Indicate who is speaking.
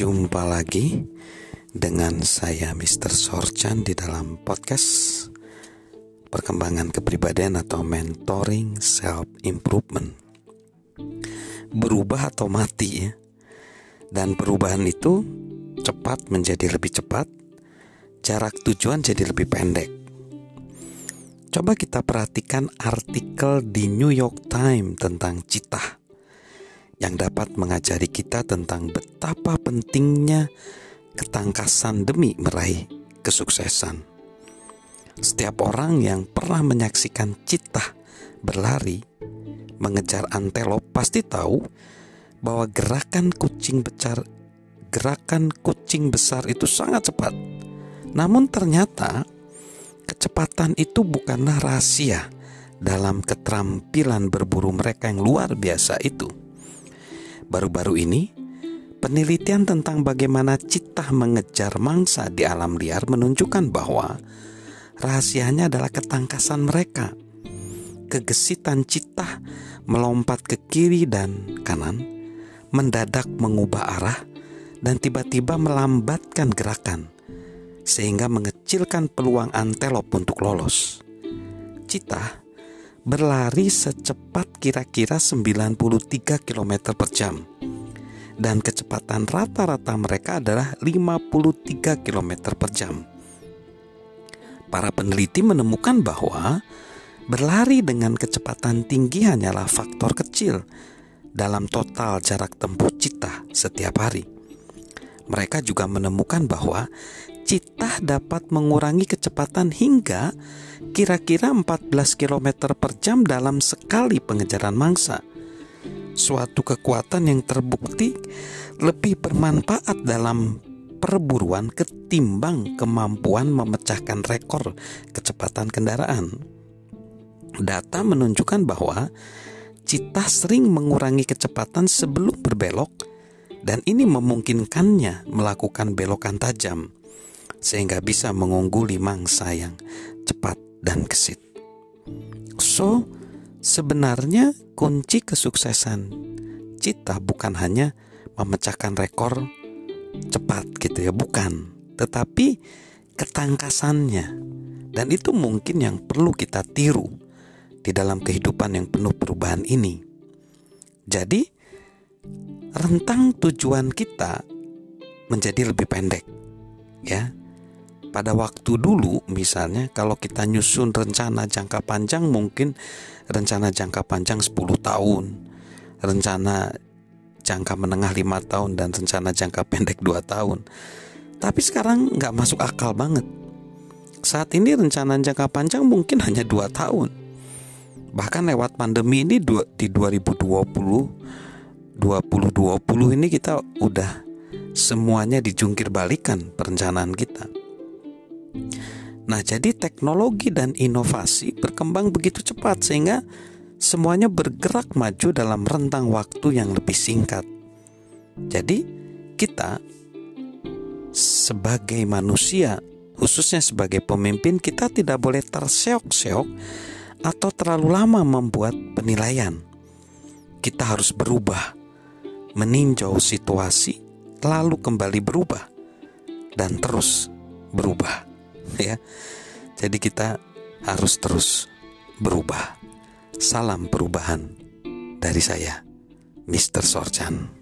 Speaker 1: Jumpa lagi dengan saya Mr. Sorchan di dalam podcast perkembangan kepribadian atau mentoring self improvement. Berubah atau mati ya. Dan perubahan itu cepat menjadi lebih cepat, jarak tujuan jadi lebih pendek. Coba kita perhatikan artikel di New York Times tentang cita yang dapat mengajari kita tentang betapa pentingnya ketangkasan demi meraih kesuksesan. Setiap orang yang pernah menyaksikan citah berlari mengejar antelop pasti tahu bahwa gerakan kucing besar gerakan kucing besar itu sangat cepat. Namun ternyata kecepatan itu bukanlah rahasia dalam keterampilan berburu mereka yang luar biasa itu. Baru-baru ini, penelitian tentang bagaimana citah mengejar mangsa di alam liar menunjukkan bahwa rahasianya adalah ketangkasan mereka. Kegesitan citah melompat ke kiri dan kanan, mendadak mengubah arah, dan tiba-tiba melambatkan gerakan, sehingga mengecilkan peluang antelop untuk lolos. Citah berlari secepat kira-kira 93 km per jam. Dan kecepatan rata-rata mereka adalah 53 km per jam. Para peneliti menemukan bahwa berlari dengan kecepatan tinggi hanyalah faktor kecil dalam total jarak tempuh cita setiap hari. Mereka juga menemukan bahwa citah dapat mengurangi kecepatan hingga kira-kira 14 km per jam dalam sekali pengejaran mangsa. Suatu kekuatan yang terbukti lebih bermanfaat dalam perburuan ketimbang kemampuan memecahkan rekor kecepatan kendaraan. Data menunjukkan bahwa cita sering mengurangi kecepatan sebelum berbelok dan ini memungkinkannya melakukan belokan tajam sehingga bisa mengungguli mangsa yang cepat dan gesit. So, sebenarnya kunci kesuksesan cita bukan hanya memecahkan rekor cepat gitu ya, bukan, tetapi ketangkasannya. Dan itu mungkin yang perlu kita tiru di dalam kehidupan yang penuh perubahan ini. Jadi, rentang tujuan kita menjadi lebih pendek. Ya, pada waktu dulu misalnya kalau kita nyusun rencana jangka panjang mungkin rencana jangka panjang 10 tahun rencana jangka menengah lima tahun dan rencana jangka pendek 2 tahun. Tapi sekarang nggak masuk akal banget. Saat ini rencana jangka panjang mungkin hanya 2 tahun. Bahkan lewat pandemi ini di 2020 2020 ini kita udah semuanya dijungkir balikan perencanaan kita Nah, jadi teknologi dan inovasi berkembang begitu cepat sehingga semuanya bergerak maju dalam rentang waktu yang lebih singkat. Jadi, kita sebagai manusia, khususnya sebagai pemimpin, kita tidak boleh terseok-seok atau terlalu lama membuat penilaian. Kita harus berubah, meninjau situasi, lalu kembali berubah, dan terus berubah ya. Jadi kita harus terus berubah. Salam perubahan dari saya, Mr. Sorchan.